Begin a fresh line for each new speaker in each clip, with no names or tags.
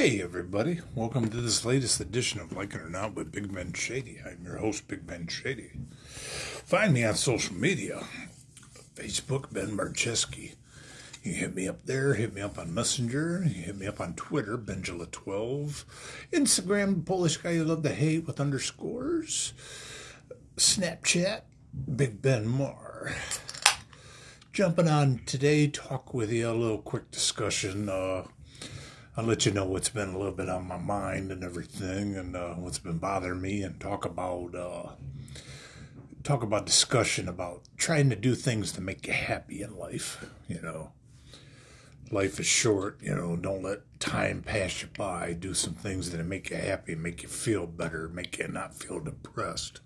Hey, everybody. Welcome to this latest edition of Like It or Not with Big Ben Shady. I'm your host, Big Ben Shady. Find me on social media Facebook, Ben Marcheski. You hit me up there, hit me up on Messenger, you hit me up on Twitter, Benjula12, Instagram, Polish guy you love to hate with underscores, Snapchat, Big Ben Mar. Jumping on today, talk with you a little quick discussion. Uh, I'll let you know what's been a little bit on my mind and everything, and uh, what's been bothering me, and talk about uh, talk about discussion about trying to do things to make you happy in life. You know, life is short. You know, don't let time pass you by. Do some things that make you happy, make you feel better, make you not feel depressed.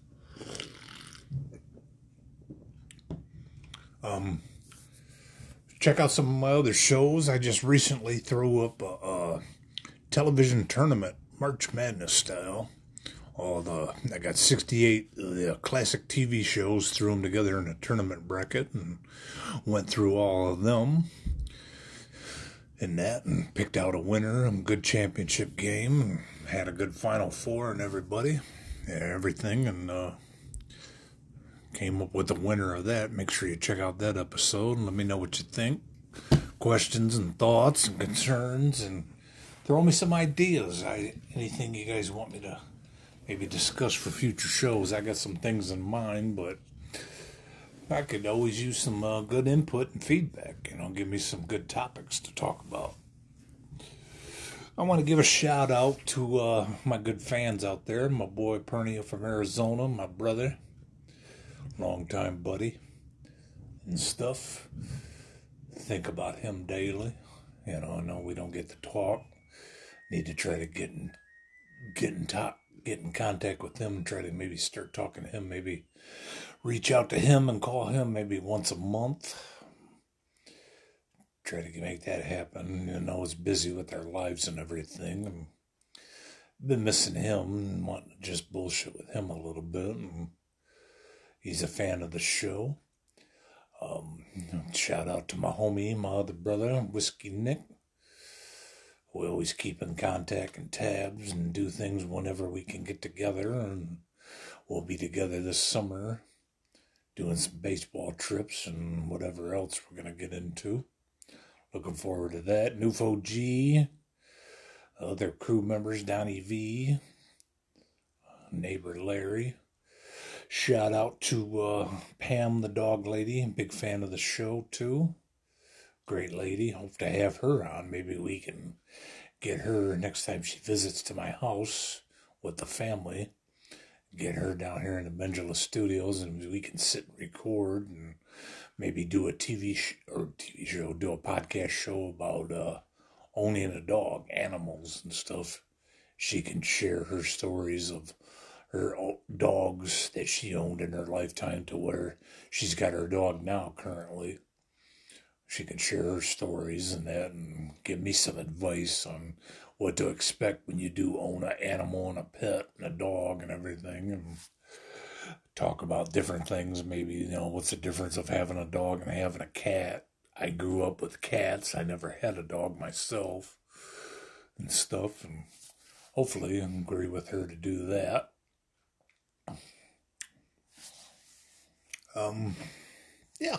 Um check out some of my other shows. I just recently threw up a, a television tournament, March Madness style. All the I got 68 uh, classic TV shows, threw them together in a tournament bracket, and went through all of them in that, and picked out a winner. A good championship game, and had a good Final Four, and everybody, everything, and. Uh, came up with the winner of that. Make sure you check out that episode and let me know what you think. Questions and thoughts and concerns and throw me some ideas. I anything you guys want me to maybe discuss for future shows. I got some things in mind, but I could always use some uh, good input and feedback. You know, give me some good topics to talk about. I want to give a shout out to uh, my good fans out there. My boy Pernia from Arizona, my brother, longtime buddy and stuff. Think about him daily. You know, I know we don't get to talk. Need to try to get in, get in talk, get in contact with him and try to maybe start talking to him. Maybe reach out to him and call him maybe once a month. Try to make that happen. You know, it's busy with our lives and everything. And been missing him and wanting to just bullshit with him a little bit. And he's a fan of the show. Um, shout out to my homie, my other brother, Whiskey Nick. We always keep in contact and tabs and do things whenever we can get together. And we'll be together this summer doing some baseball trips and whatever else we're going to get into. Looking forward to that. Nufo G, other crew members, Donnie V, neighbor Larry. Shout out to uh, Pam, the dog lady. Big fan of the show, too. Great lady. Hope to have her on. Maybe we can get her next time she visits to my house with the family. Get her down here in the Benjula Studios and we can sit and record and maybe do a TV sh- or TV show, do a podcast show about uh, owning a dog, animals and stuff. She can share her stories of her dogs that she owned in her lifetime to where she's got her dog now currently. She can share her stories and that and give me some advice on what to expect when you do own an animal and a pet and a dog and everything and talk about different things. Maybe, you know, what's the difference of having a dog and having a cat? I grew up with cats. I never had a dog myself and stuff and hopefully I agree with her to do that. Um, yeah,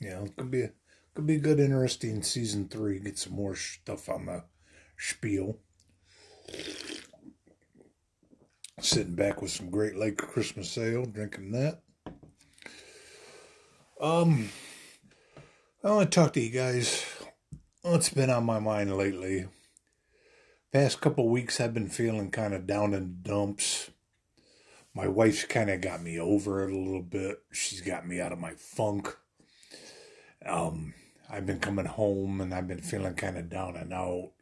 yeah, it could be a, could be a good, interesting season three. Get some more stuff on the spiel. Sitting back with some Great Lake Christmas ale, drinking that. Um, I want to talk to you guys. What's been on my mind lately? Past couple weeks, I've been feeling kind of down in dumps my wife's kind of got me over it a little bit. She's got me out of my funk. Um, I've been coming home and I've been feeling kind of down and out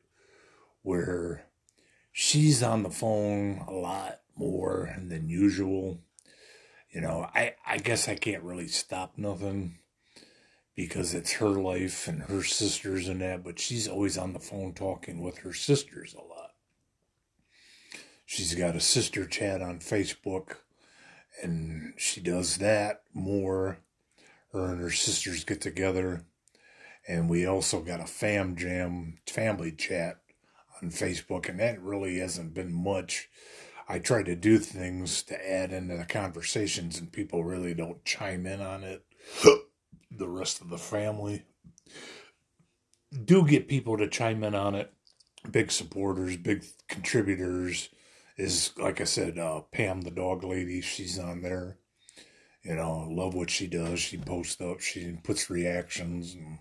where she's on the phone a lot more than usual. You know, I, I guess I can't really stop nothing because it's her life and her sisters and that, but she's always on the phone talking with her sisters a lot. She's got a sister chat on Facebook, and she does that more. Her and her sisters get together, and we also got a fam jam family chat on Facebook, and that really hasn't been much. I try to do things to add into the conversations, and people really don't chime in on it. the rest of the family do get people to chime in on it. Big supporters, big contributors is like I said, uh, Pam the dog lady. She's on there. You know, love what she does. She posts up. She puts reactions and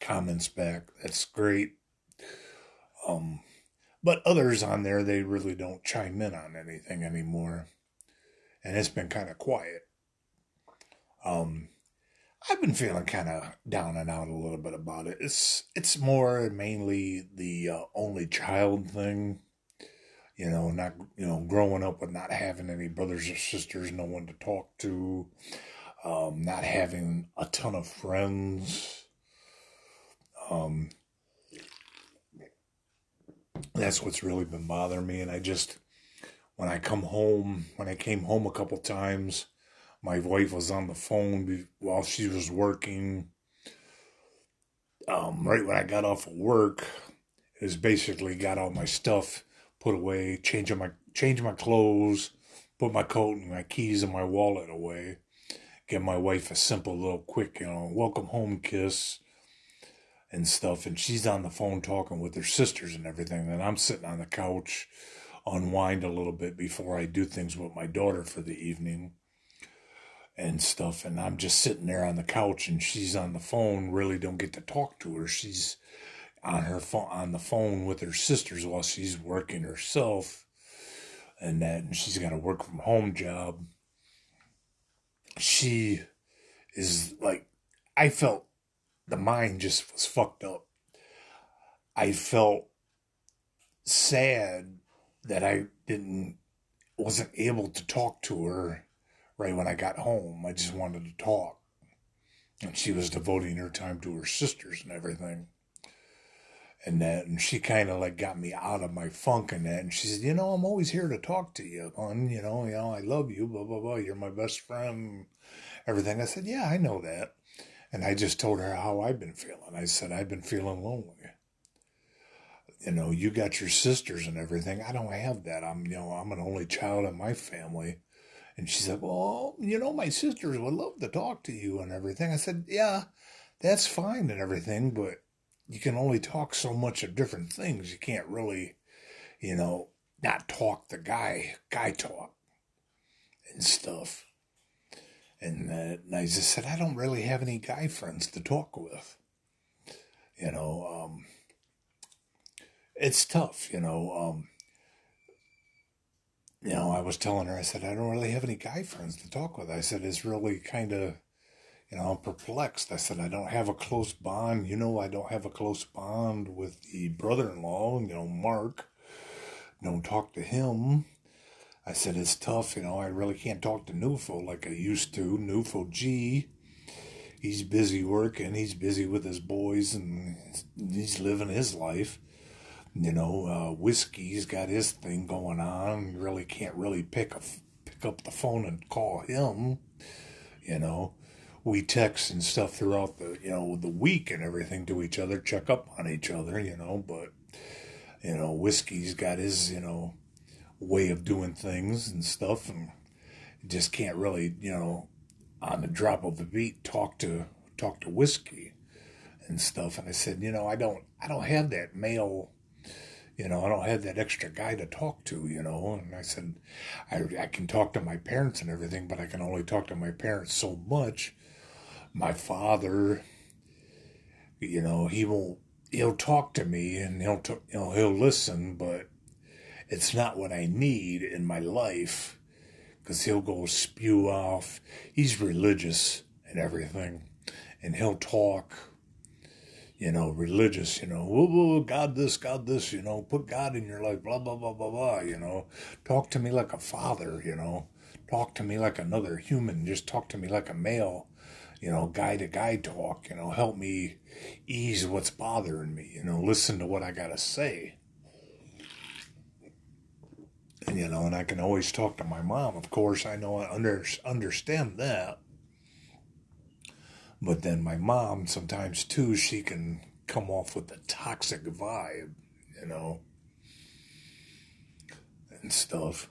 comments back. That's great. Um, but others on there, they really don't chime in on anything anymore, and it's been kind of quiet. Um, I've been feeling kind of down and out a little bit about it. It's it's more mainly the uh, only child thing, you know, not you know growing up with not having any brothers or sisters, no one to talk to, um, not having a ton of friends. Um, that's what's really been bothering me, and I just when I come home, when I came home a couple times my wife was on the phone while she was working. Um, right when I got off of work, was basically got all my stuff put away, changing my change my clothes, put my coat and my keys and my wallet away. Give my wife a simple little quick, you know, welcome home kiss and stuff. And she's on the phone talking with her sisters and everything. And I'm sitting on the couch, unwind a little bit before I do things with my daughter for the evening and stuff and I'm just sitting there on the couch and she's on the phone really don't get to talk to her she's on her phone on the phone with her sisters while she's working herself and that and she's got a work from home job she is like I felt the mind just was fucked up I felt sad that I didn't wasn't able to talk to her right when I got home. I just wanted to talk. And she was devoting her time to her sisters and everything. And that, and she kind of like got me out of my funk and that. And she said, you know, I'm always here to talk to you, hon. You know, you know, I love you, blah, blah, blah. You're my best friend, everything. I said, yeah, I know that. And I just told her how I've been feeling. I said, I've been feeling lonely. You know, you got your sisters and everything. I don't have that. I'm, you know, I'm an only child in my family and she said, Well, you know, my sisters would love to talk to you and everything. I said, Yeah, that's fine and everything, but you can only talk so much of different things. You can't really, you know, not talk the guy, guy talk and stuff. And, uh, and I just said, I don't really have any guy friends to talk with. You know, um, it's tough, you know. Um, you know, I was telling her, I said, I don't really have any guy friends to talk with. I said, it's really kind of, you know, I'm perplexed. I said, I don't have a close bond. You know, I don't have a close bond with the brother in law, you know, Mark. Don't talk to him. I said, it's tough. You know, I really can't talk to Newfo like I used to. Newfo G, he's busy working. He's busy with his boys and he's living his life you know, uh, whiskey's got his thing going on. You really can't really pick a, pick up the phone and call him. You know, we text and stuff throughout the you know the week and everything to each other, check up on each other. You know, but you know, whiskey's got his you know way of doing things and stuff, and just can't really you know on the drop of the beat talk to talk to whiskey and stuff. And I said, you know, I don't I don't have that male you know, I don't have that extra guy to talk to, you know. And I said, I, I can talk to my parents and everything, but I can only talk to my parents so much. My father, you know, he will, he'll talk to me and he'll, t- you know, he'll listen, but it's not what I need in my life because he'll go spew off. He's religious and everything, and he'll talk you know, religious, you know, whoa, whoa, God this, God this, you know, put God in your life, blah, blah, blah, blah, blah, you know. Talk to me like a father, you know. Talk to me like another human. Just talk to me like a male, you know, guy to guy talk, you know, help me ease what's bothering me, you know, listen to what I got to say. And, you know, and I can always talk to my mom. Of course, I know I under, understand that but then my mom, sometimes too, she can come off with a toxic vibe, you know. and stuff.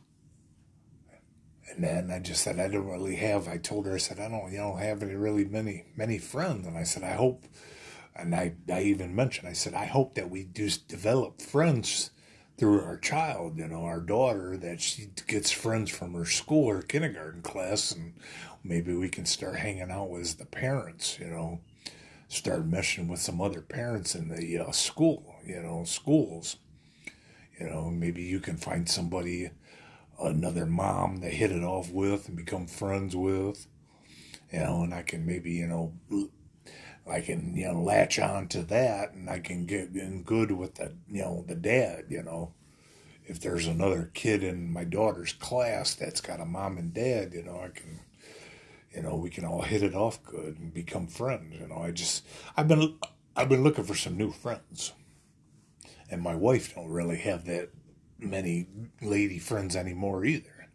And then I just said I don't really have. I told her I said I don't you know have any really many many friends. And I said I hope, and I I even mentioned I said I hope that we just develop friends through our child. You know our daughter that she gets friends from her school or kindergarten class, and maybe we can start hanging out with the parents. You know, start meshing with some other parents in the uh, school. You know schools. You know maybe you can find somebody another mom to hit it off with and become friends with, you know, and I can maybe, you know, I can, you know, latch on to that and I can get in good with the, you know, the dad, you know. If there's another kid in my daughter's class that's got a mom and dad, you know, I can, you know, we can all hit it off good and become friends. You know, I just, I've been, I've been looking for some new friends, and my wife don't really have that many lady friends anymore either.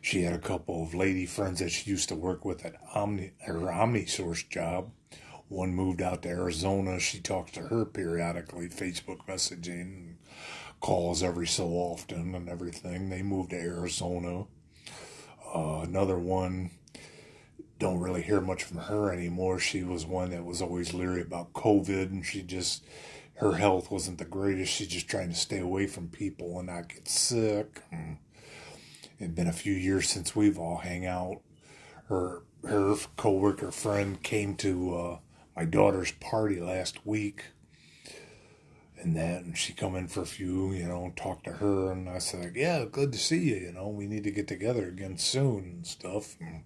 She had a couple of lady friends that she used to work with at Omni, her OmniSource job. One moved out to Arizona. She talks to her periodically, Facebook messaging, calls every so often and everything. They moved to Arizona. Uh, another one, don't really hear much from her anymore. She was one that was always leery about COVID, and she just her health wasn't the greatest. She's just trying to stay away from people and not get sick. And it'd been a few years since we've all hang out. Her her coworker friend came to uh, my daughter's party last week, and that and she come in for a few, you know, talk to her, and I said, yeah, good to see you. You know, we need to get together again soon and stuff. And,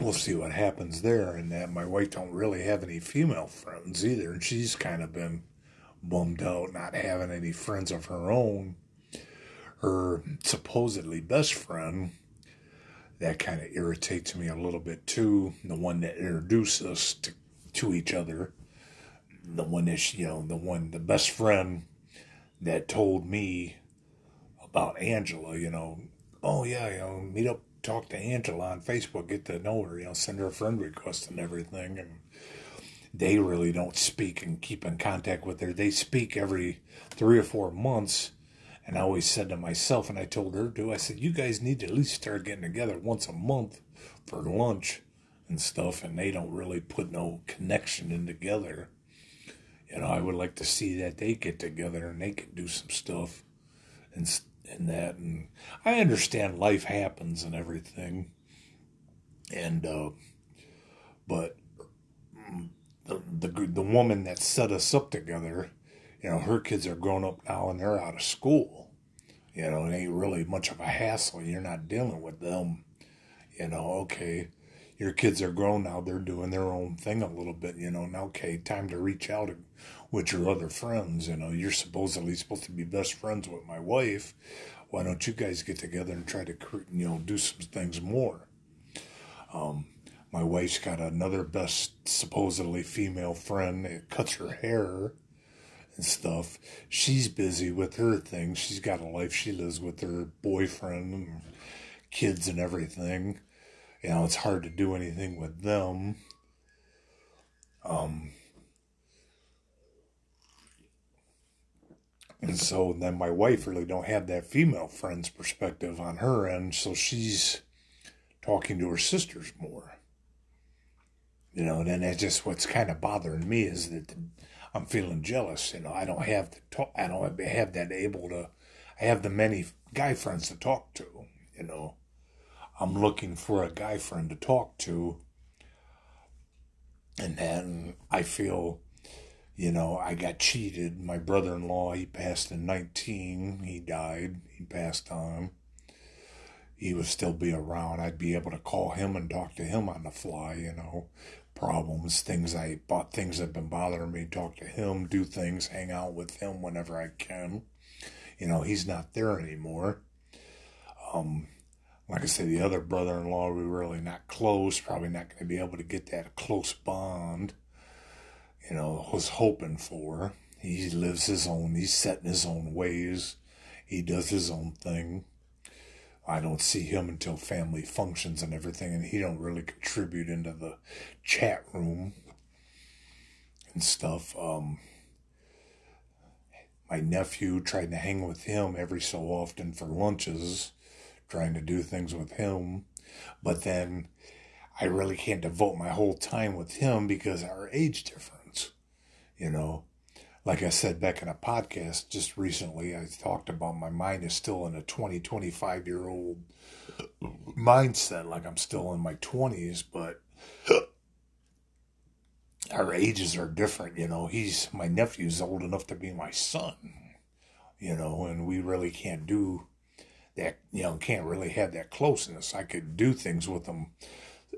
we'll see what happens there. And that my wife don't really have any female friends either, and she's kind of been bummed out not having any friends of her own. Her supposedly best friend, that kind of irritates me a little bit too. The one that introduced us to, to each other, the one that you know, the one, the best friend that told me about Angela. You know, oh yeah, you know, meet up talk to Angela on Facebook, get to know her, you know, send her a friend request and everything. And they really don't speak and keep in contact with her. They speak every three or four months. And I always said to myself, and I told her too, I said, you guys need to at least start getting together once a month for lunch and stuff. And they don't really put no connection in together. You know, I would like to see that they get together and they can do some stuff and and that and I understand life happens and everything. And uh, but the, the the woman that set us up together you know her kids are grown up now and they're out of school. You know it ain't really much of a hassle. You're not dealing with them. You know okay your kids are grown now they're doing their own thing a little bit you know now okay time to reach out with your other friends. You know, you're supposedly supposed to be best friends with my wife. Why don't you guys get together and try to, you know, do some things more? Um, my wife's got another best supposedly female friend that cuts her hair and stuff. She's busy with her thing. She's got a life. She lives with her boyfriend and kids and everything. You know, it's hard to do anything with them. Um, And so then my wife really don't have that female friend's perspective on her end, so she's talking to her sisters more. You know, and then that's just what's kind of bothering me is that I'm feeling jealous. You know, I don't have to talk, I don't have that able to. I have the many guy friends to talk to. You know, I'm looking for a guy friend to talk to, and then I feel you know, I got cheated. My brother in law, he passed in 19. He died. He passed on. He would still be around. I'd be able to call him and talk to him on the fly, you know, problems, things I bought, things that have been bothering me, talk to him, do things, hang out with him whenever I can. You know, he's not there anymore. Um, like I said, the other brother in law, we are really not close, probably not going to be able to get that close bond you know, was hoping for. He lives his own, he's set in his own ways. He does his own thing. I don't see him until family functions and everything, and he don't really contribute into the chat room and stuff. Um, my nephew, tried to hang with him every so often for lunches, trying to do things with him. But then I really can't devote my whole time with him because our age difference, you know. Like I said back in a podcast just recently, I talked about my mind is still in a 20, 25 year old mindset, like I'm still in my 20s, but our ages are different, you know. He's my nephew's old enough to be my son, you know, and we really can't do that, you know, can't really have that closeness. I could do things with him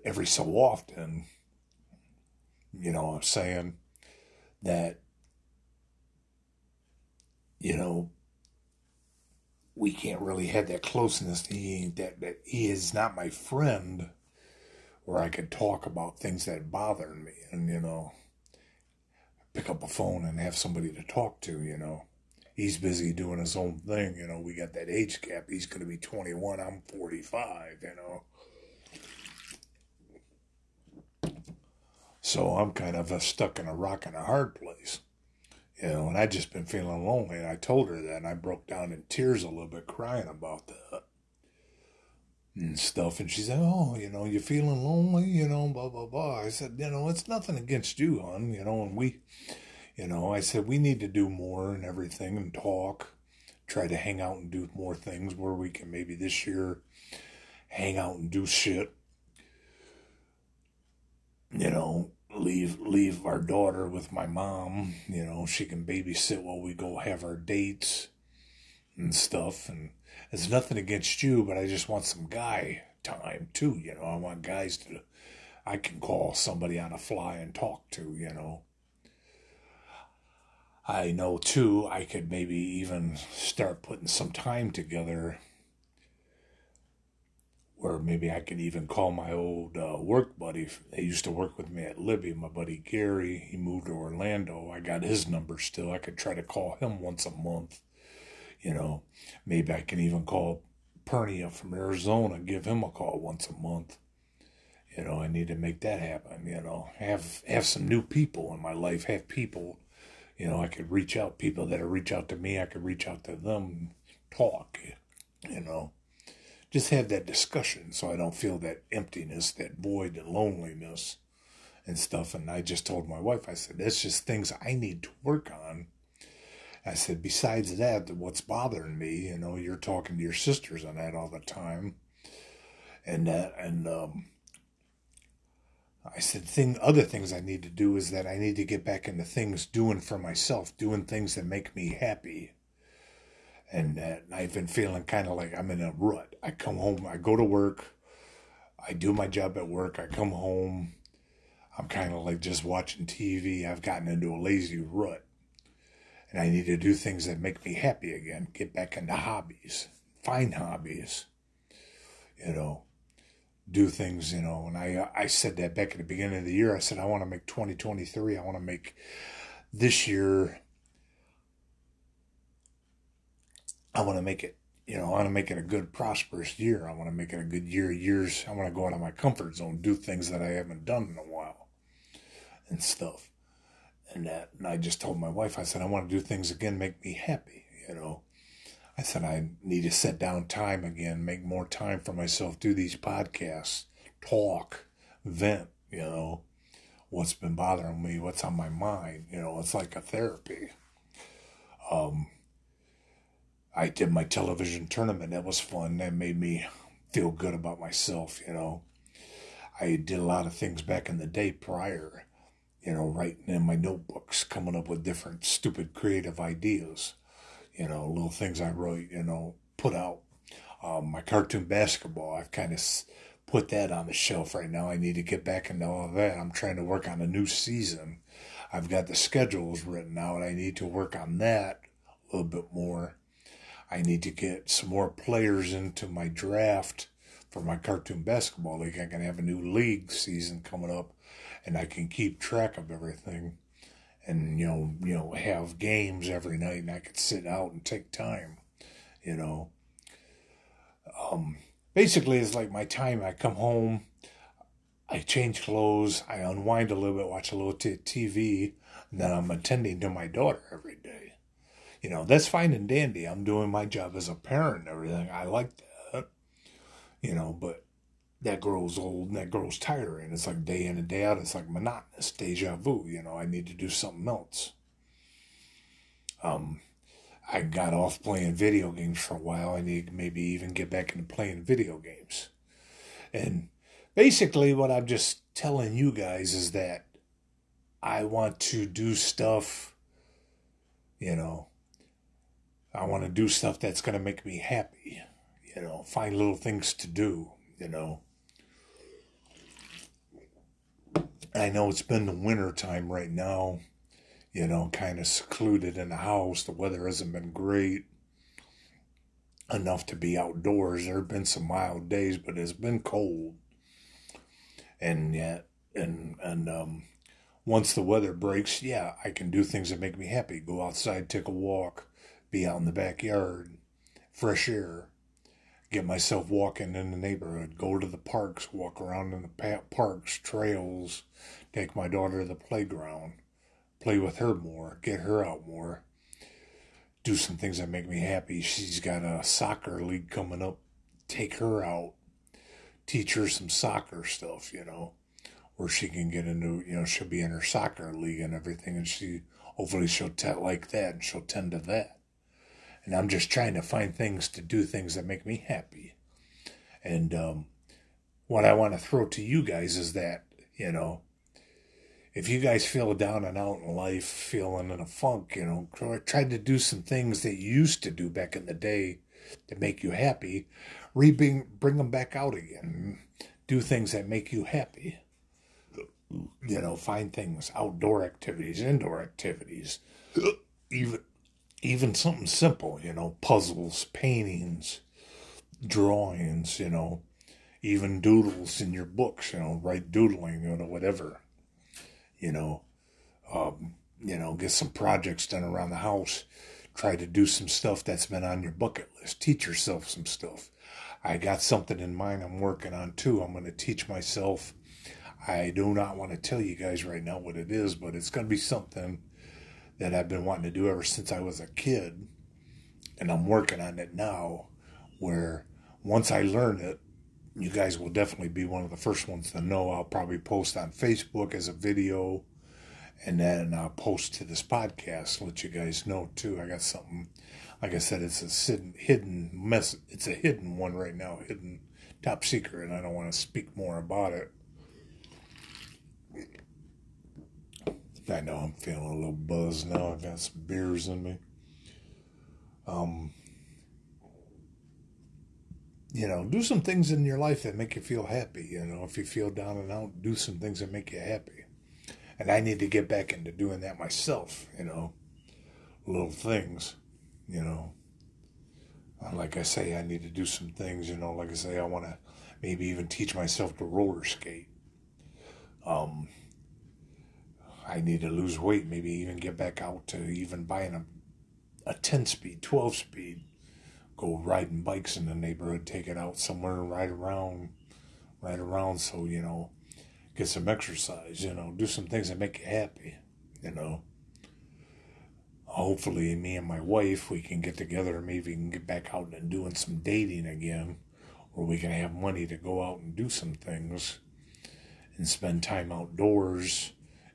every so often, you know, I'm saying that, you know, we can't really have that closeness. He ain't that, that he is not my friend where I could talk about things that bother me and, you know, pick up a phone and have somebody to talk to, you know. He's busy doing his own thing, you know. We got that age gap. He's going to be 21, I'm 45, you know. So I'm kind of stuck in a rock and a hard place, you know, and I just been feeling lonely. And I told her that, and I broke down in tears a little bit crying about that and stuff. And she said, Oh, you know, you're feeling lonely, you know, blah, blah, blah. I said, You know, it's nothing against you, hon, you know, and we, you know, I said, we need to do more and everything and talk, try to hang out and do more things where we can maybe this year hang out and do shit. You know, leave leave our daughter with my mom, you know, she can babysit while we go have our dates and stuff and it's nothing against you, but I just want some guy time too. You know, I want guys to, I can call somebody on a fly and talk to, you know. I know too, I could maybe even start putting some time together where maybe I could even call my old uh, work buddy. They used to work with me at Libbey, my buddy Gary. He moved to Orlando. I got his number still. I could try to call him once a month you know, maybe I can even call Pernia from Arizona, give him a call once a month. You know, I need to make that happen. You know, have have some new people in my life. Have people, you know, I could reach out. People that reach out to me, I could reach out to them, talk. You know, just have that discussion so I don't feel that emptiness, that void, and loneliness, and stuff. And I just told my wife, I said, that's just things I need to work on I said, besides that, what's bothering me, you know, you're talking to your sisters on that all the time. And that, and, um, I said, thing, other things I need to do is that I need to get back into things doing for myself, doing things that make me happy. And that I've been feeling kind of like I'm in a rut. I come home, I go to work, I do my job at work, I come home, I'm kind of like just watching TV. I've gotten into a lazy rut and I need to do things that make me happy again, get back into hobbies, find hobbies, you know, do things, you know. And I, I said that back at the beginning of the year. I said, I want to make 2023, I want to make this year, I want to make it, you know, I want to make it a good, prosperous year. I want to make it a good year, years. I want to go out of my comfort zone, do things that I haven't done in a while and stuff and that. And I just told my wife, I said, I want to do things again, make me happy, you know. I said, I need to set down time again, make more time for myself, do these podcasts, talk, vent, you know, what's been bothering me, what's on my mind, you know, it's like a therapy. Um, I did my television tournament. That was fun. That made me feel good about myself, you know. I did a lot of things back in the day prior you know, writing in my notebooks, coming up with different stupid creative ideas, you know, little things I wrote, you know, put out. Um, my cartoon basketball, I've kind of put that on the shelf right now. I need to get back into all that. I'm trying to work on a new season. I've got the schedules written out. I need to work on that a little bit more. I need to get some more players into my draft for my cartoon basketball league. I can have a new league season coming up and I can keep track of everything and you know you know have games every night and I could sit out and take time you know um basically it's like my time I come home I change clothes I unwind a little bit watch a little t- TV and then I'm attending to my daughter every day You know, that's fine and dandy. I'm doing my job as a parent and everything. I like that. You know, but that grows old and that grows tiring. It's like day in and day out. It's like monotonous, deja vu. You know, I need to do something else. Um, I got off playing video games for a while. I need maybe even get back into playing video games. And basically, what I'm just telling you guys is that I want to do stuff, you know, I want to do stuff that's going to make me happy, you know, find little things to do, you know. I know it's been the winter time right now, you know, kind of secluded in the house. The weather hasn't been great enough to be outdoors. There have been some mild days, but it's been cold. And yet, and, and, um, once the weather breaks, yeah, I can do things that make me happy. Go outside, take a walk, be out in the backyard, fresh air, get myself walking in the neighborhood, go to the parks, walk around in the parks, trails, take my daughter to the playground, play with her more, get her out more, do some things that make me happy. She's got a soccer league coming up, take her out, teach her some soccer stuff, you know where she can get into, you know, she'll be in her soccer league and everything, and she hopefully she'll t- like that and she'll tend to that. And I'm just trying to find things to do things that make me happy. And um, what I want to throw to you guys is that, you know, if you guys feel down and out in life, feeling in a funk, you know, try to do some things that you used to do back in the day that make you happy, re bring, bring them back out again. Do things that make you happy you know, find things, outdoor activities, indoor activities, even even something simple, you know, puzzles, paintings, drawings, you know, even doodles in your books, you know, write doodling, you know, whatever, you know, um, you know, get some projects done around the house, try to do some stuff that's been on your bucket list, teach yourself some stuff. I got something in mind I'm working on too. I'm going to teach myself I do not want to tell you guys right now what it is, but it's going to be something that I've been wanting to do ever since I was a kid. And I'm working on it now, where once I learn it, you guys will definitely be one of the first ones to know. I'll probably post on Facebook as a video, and then I'll post to this podcast. Let you guys know too. I got something. Like I said, it's a hidden mess. It's a hidden one right now, hidden top secret, and I don't want to speak more about it. I know I'm feeling a little buzzed now. I've got some beers in me. Um, you know, do some things in your life that make you feel happy. You know, if you feel down and out, do some things that make you happy. And I need to get back into doing that myself, you know, little things, you know. Like I say, I need to do some things, you know, like I say, I want to maybe even teach myself to roller skate. Um, I need to lose weight, maybe even get back out to even buying a, a 10 speed, 12 speed, go riding bikes in the neighborhood, take it out somewhere and ride around, ride around so, you know, get some exercise, you know, do some things that make you happy, you know. Hopefully, me and my wife, we can get together maybe we can get back out and doing some dating again, or we can have money to go out and do some things and spend time outdoors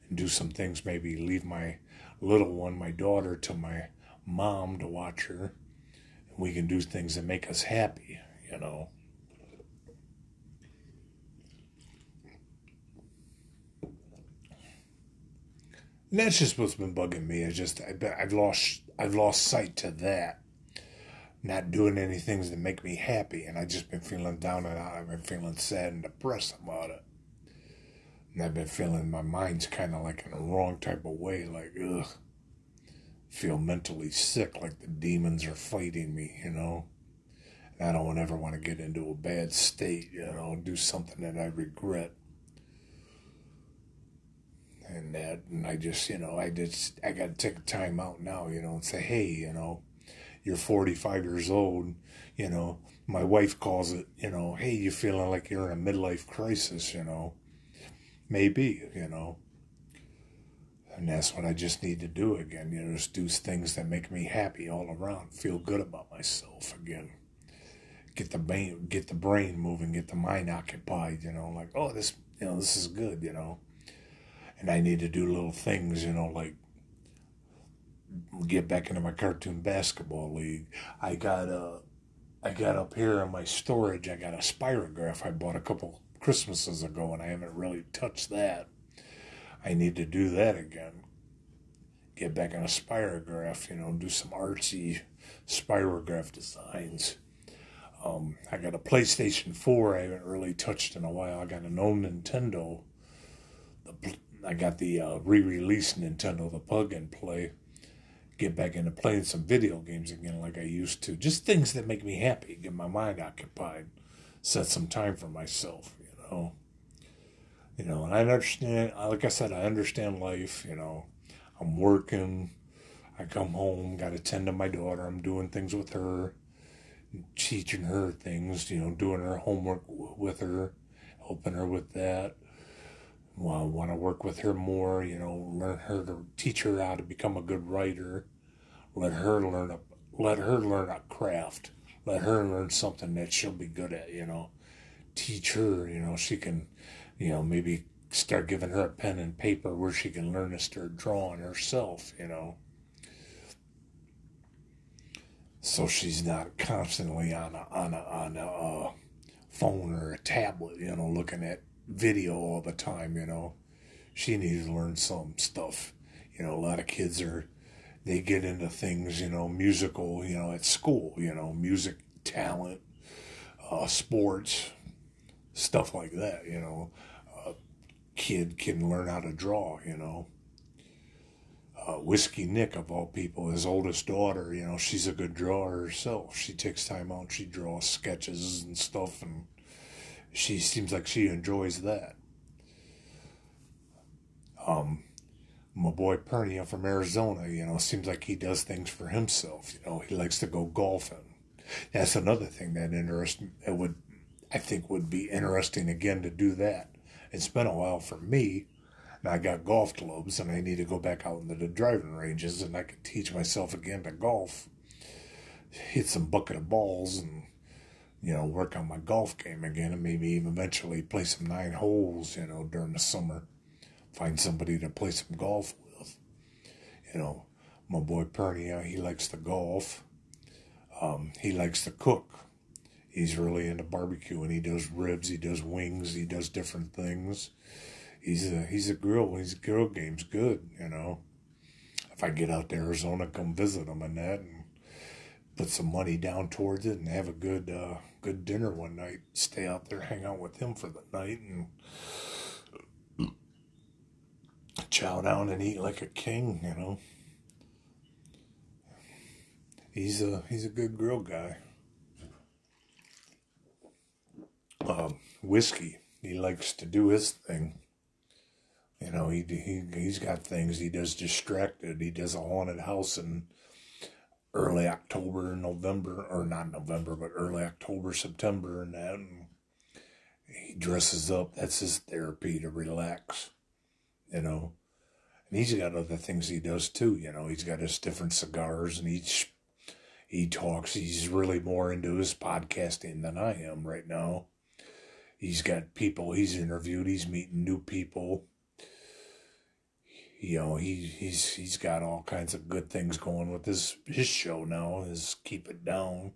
and do some things, maybe leave my little one, my daughter, to my mom to watch her. And we can do things that make us happy, you know. And that's just what's been bugging me. Is just I've lost I've lost sight to that. Not doing any things that make me happy, and I've just been feeling down and out. I've been feeling sad and depressed about it. And I've been feeling my mind's kind of like in a wrong type of way, like, ugh. Feel mentally sick, like the demons are fighting me, you know. And I don't ever want to get into a bad state, you know, do something that I regret. And that, and I just, you know, I just, I got to take a time out now, you know, and say, hey, you know, you're 45 years old, you know, my wife calls it, you know, hey, you're feeling like you're in a midlife crisis, you know Maybe, you know. And that's what I just need to do again. You know, just do things that make me happy all around, feel good about myself again. Get the brain, get the brain moving, get the mind occupied. You know, like oh, this, you know, this is good. You know, and I need to do little things. You know, like get back into my cartoon basketball league. I got a, I got up here in my storage. I got a spirograph I bought a couple Christmases ago, and I haven't really touched that. I need to do that again. Get back on a spirograph, you know, do some artsy spirograph designs. Um, I got a PlayStation 4 I haven't really touched in a while. I got an old Nintendo. The, I got the uh, re release Nintendo, the plug and play. Get back into playing some video games again like I used to. Just things that make me happy, get my mind occupied, set some time for myself, you know you know, and I understand, like I said, I understand life, you know. I'm working, I come home, got to tend to my daughter, I'm doing things with her, teaching her things, you know, doing her homework with her, helping her with that. Well, I want to work with her more, you know, learn her to teach her how to become a good writer, let her learn a, let her learn a craft, let her learn something that she'll be good at, you know, teach her, you know, she can you know, maybe start giving her a pen and paper where she can learn to start drawing herself, you know. So she's not constantly on a on a on a uh, phone or a tablet, you know, looking at video all the time, you know. She needs to learn some stuff. You know, a lot of kids are they get into things, you know, musical, you know, at school, you know, music talent, uh, sports, stuff like that, you know. A kid can learn how to draw, you know. Uh, Whiskey Nick, of all people, his oldest daughter, you know, she's a good drawer herself. She takes time out, she draws sketches and stuff, and she seems like she enjoys that. Um, my boy Pernia from Arizona, you know, seems like he does things for himself. You know, he likes to go golfing. That's another thing that interests. It would I think would be interesting again to do that. It's been a while for me. And I got golf clubs and I need to go back out into the driving ranges and I can teach myself again to golf. Hit some bucket of balls and, you know, work on my golf game again and maybe even eventually play some nine holes, you know, during the summer. Find somebody to play some golf with. You know, my boy Pernia, he likes to golf. Um, he likes to cook he's really into barbecue and he does ribs, he does wings, he does different things. He's a he's a grill. His grill game's good, you know. If I get out to Arizona, come visit him and that, and put some money down towards it, and have a good uh, good dinner one night. Stay out there, hang out with him for the night, and chow down and eat like a king, you know. He's a he's a good grill guy uh, whiskey. He likes to do his thing. You know, he he he's got things. He does distracted. He does a haunted house in early October, November, or not November, but early October, September, and. And he dresses up. That's his therapy to relax. You know, and he's got other things he does too. You know, he's got his different cigars, and each he talks. He's really more into his podcasting than I am right now. He's got people he's interviewed. He's meeting new people. You know, he he's he's got all kinds of good things going with his his show now. Is keep it down.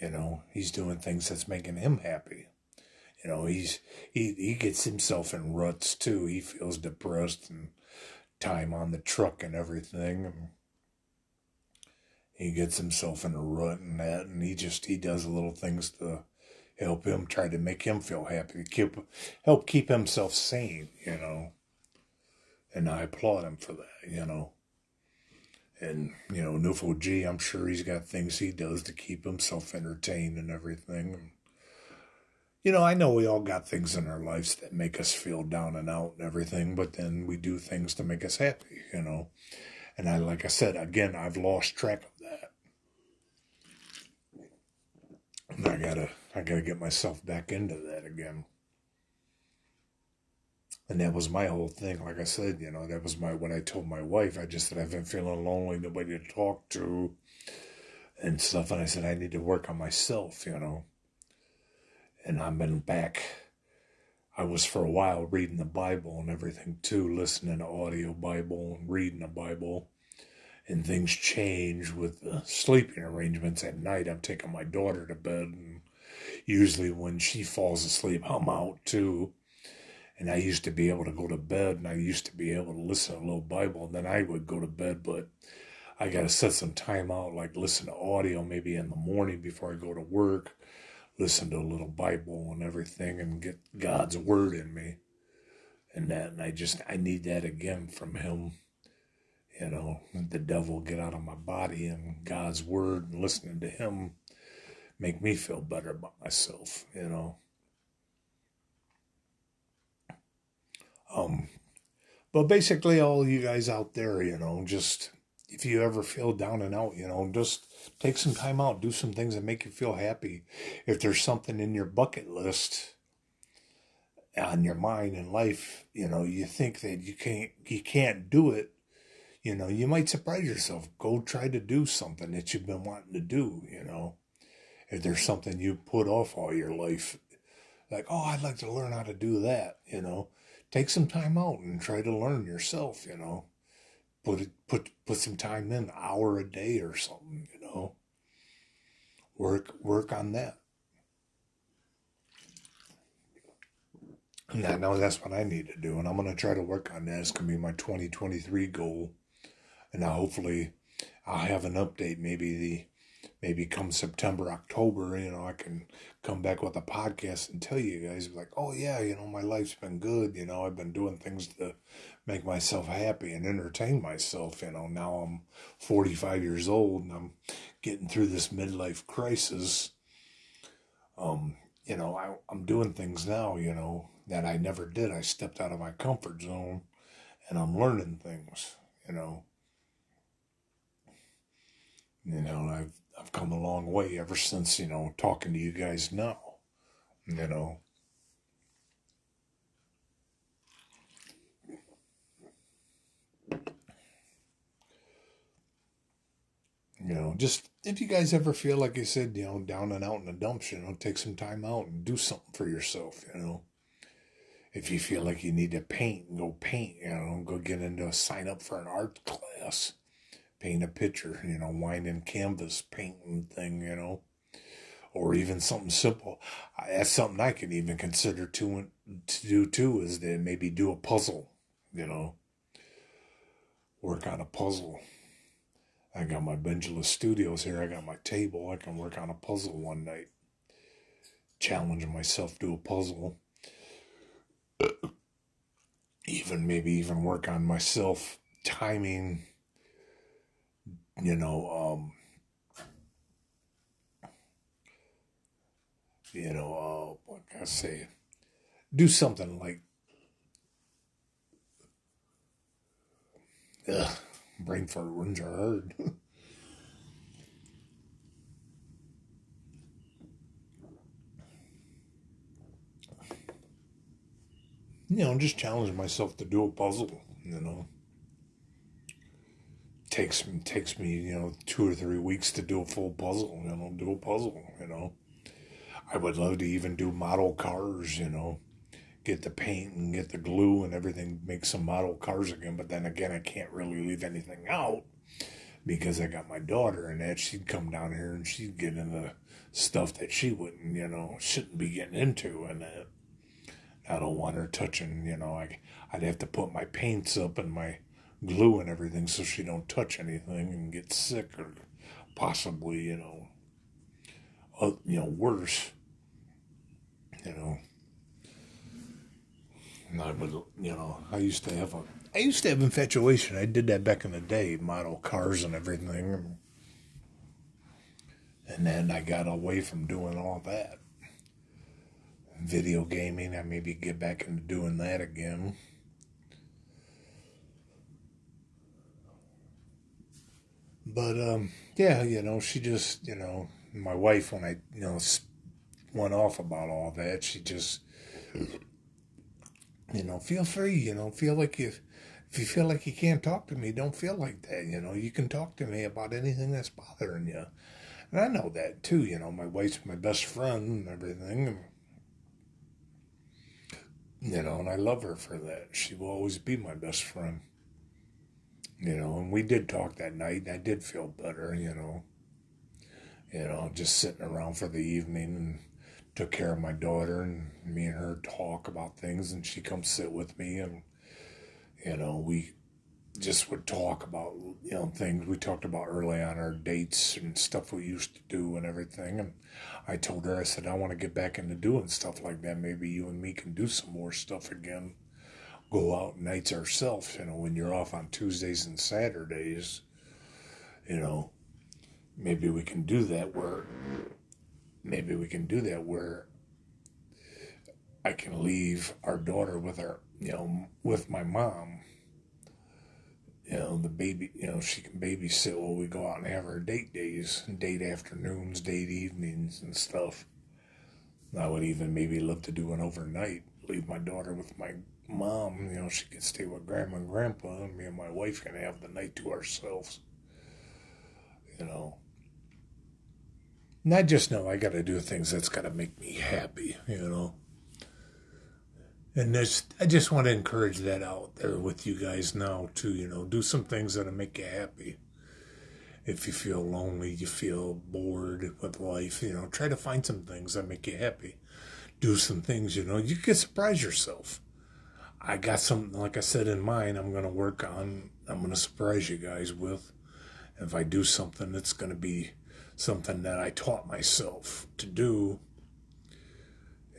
You know, he's doing things that's making him happy. You know, he's he he gets himself in ruts too. He feels depressed and time on the truck and everything. He gets himself in a rut and that, and he just he does little things to help him try to make him feel happy, keep help keep himself sane, you know. And I applaud him for that, you know. And, you know, Nufo G, I'm sure he's got things he does to keep himself entertained and everything. You know, I know we all got things in our lives that make us feel down and out and everything, but then we do things to make us happy, you know. And I, like I said, again, I've lost track of that. And I gotta I got to get myself back into that again. And that was my whole thing. Like I said, you know, that was my, when I told my wife, I just said, I've been feeling lonely, nobody to talk to and stuff. And I said, I need to work on myself, you know. And I've been back. I was for a while reading the Bible and everything too, listening to audio Bible and reading the Bible. And things change with the sleeping arrangements at night. I'm taking my daughter to bed, and usually when she falls asleep, I'm out too and I used to be able to go to bed and I used to be able to listen to a little Bible and then I would go to bed, but I got to set some time out, like listen to audio maybe in the morning before I go to work, listen to a little Bible and everything and get God's word in me. And that, and I just, I need that again from Him. You know, the devil get out of my body and God's word and listening to Him make me feel better about myself, you know. Um, but basically, all you guys out there, you know, just if you ever feel down and out, you know, just take some time out, do some things that make you feel happy. If there's something in your bucket list on your mind and life, you know, you think that you can't you can't do it, you know, you might surprise yourself. Go try to do something that you've been wanting to do, you know. If there's something you put off all your life, like, oh, I'd like to learn how to do that, you know take some time out and try to learn yourself, you know. Put it, put put some time in, hour a day or something, you know. Work work on that. I know that's what I need to do, and I'm gonna try to work on that. It's gonna be my 2023 goal, and now hopefully I'll have an update maybe the maybe come September, October, you know, I can come back with a podcast and tell you guys, like, oh, yeah, you know, my life's been good. You know, I've been doing things to make myself happy and entertain myself. You know, now I'm 45 years old and I'm getting through this midlife crisis. Um, you know, I, I'm doing things now, you know, that I never did. I stepped out of my comfort zone and I'm learning things, you know. You know, I've I've come a long way ever since, you know, talking to you guys now. You know. You know, just if you guys ever feel like you said, you know, down and out in the dumps, you know, take some time out and do something for yourself, you know. If you feel like you need to paint, go paint, you know, go get into a sign up for an art class paint a picture, you know, wine and canvas painting thing, you know, or even something simple. That's something I can even consider to to do too is to maybe do a puzzle, you know, work on a puzzle. I got my Bendula Studios here. I got my table. I can work on a puzzle one night. Challenge myself to a puzzle. Even maybe even work on myself timing you know, um, you know, uh, what can I say? Do something like, ugh, brain fart runs are hard. you know, just challenge myself to do a puzzle, you know takes takes me you know two or three weeks to do a full puzzle. You know, do a puzzle. You know, I would love to even do model cars. You know, get the paint and get the glue and everything, make some model cars again. But then again, I can't really leave anything out because I got my daughter and that she'd come down here and she'd get into stuff that she wouldn't, you know, shouldn't be getting into and that. I don't want her touching, you know, I, I'd have to put my paints up and my glue and everything so she don't touch anything and get sick or possibly, you know, uh, you know, worse. You know. And I would, you know, I used to have a, I used to have infatuation. I did that back in the day, model cars and everything. And then I got away from doing all that. Video gaming, I maybe get back into doing that again. But um, yeah, you know, she just, you know, my wife when I, you know, went off about all that, she just, you know, feel free, you know, feel like you, if you feel like you can't talk to me, don't feel like that, you know, you can talk to me about anything that's bothering you. And I know that too, you know, my wife's my best friend and everything. You know, and I love her for that. She will always be my best friend. You know, and we did talk that night. and I did feel better, you know. You know, just sitting around for the evening and took care of my daughter and me and her talk about things and she come sit with me and you know, we just would talk about you know things we talked about early on our dates and stuff we used to do and everything and i told her i said i want to get back into doing stuff like that maybe you and me can do some more stuff again go out nights ourselves you know when you're off on tuesdays and saturdays you know maybe we can do that where maybe we can do that where i can leave our daughter with our you know with my mom you know, the baby, you know, she can babysit while we go out and have our date days, date afternoons, date evenings, and stuff. I would even maybe love to do an overnight, leave my daughter with my mom, you know, she can stay with grandma and grandpa, and me and my wife can have the night to ourselves, you know. And I just know I got to do things that's got to make me happy, you know. And there's, I just want to encourage that out there with you guys now too. You know, do some things that'll make you happy. If you feel lonely, you feel bored with life, you know, try to find some things that make you happy. Do some things, you know, you can surprise yourself. I got something, like I said, in mind I'm going to work on. I'm going to surprise you guys with. If I do something, it's going to be something that I taught myself to do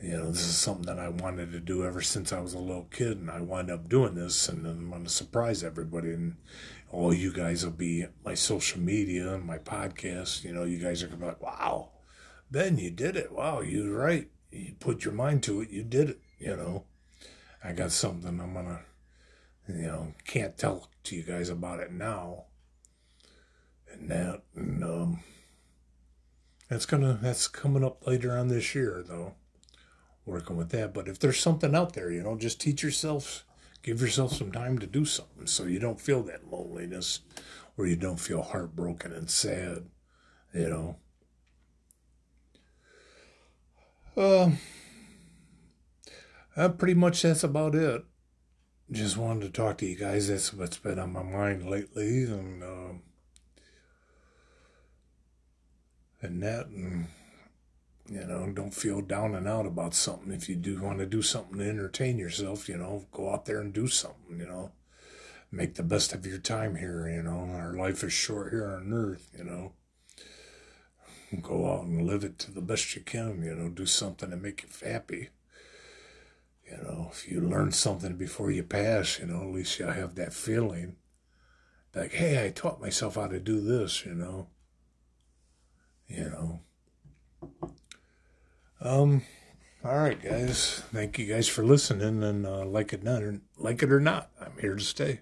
you know, this is something that I wanted to do ever since I was a little kid, and I wind up doing this, and I'm going to surprise everybody. And all you guys will be my social media and my podcast. You know, you guys are going to be like, wow, Ben, you did it. Wow, you're right. You put your mind to it. You did it. You know, I got something I'm to, you know, can't tell to you guys about it now. And that, and, um, that's gonna, that's coming up later on this year, though working with that. But if there's something out there, you know, just teach yourself, give yourself some time to do something so you don't feel that loneliness or you don't feel heartbroken and sad, you know. Uh, uh, pretty much that's about it. Just wanted to talk to you guys. That's what's been on my mind lately, and uh, and that, and you know, don't feel down and out about something. If you do want to do something to entertain yourself, you know, go out there and do something, you know. Make the best of your time here, you know. Our life is short here on earth, you know. Go out and live it to the best you can, you know. Do something to make you happy. You know, if you learn something before you pass, you know, at least you'll have that feeling. Like, hey, I taught myself how to do this, you know. You know. Um, all right, guys. Thank you guys for listening, and uh, like it not, like it or not, I'm here to stay.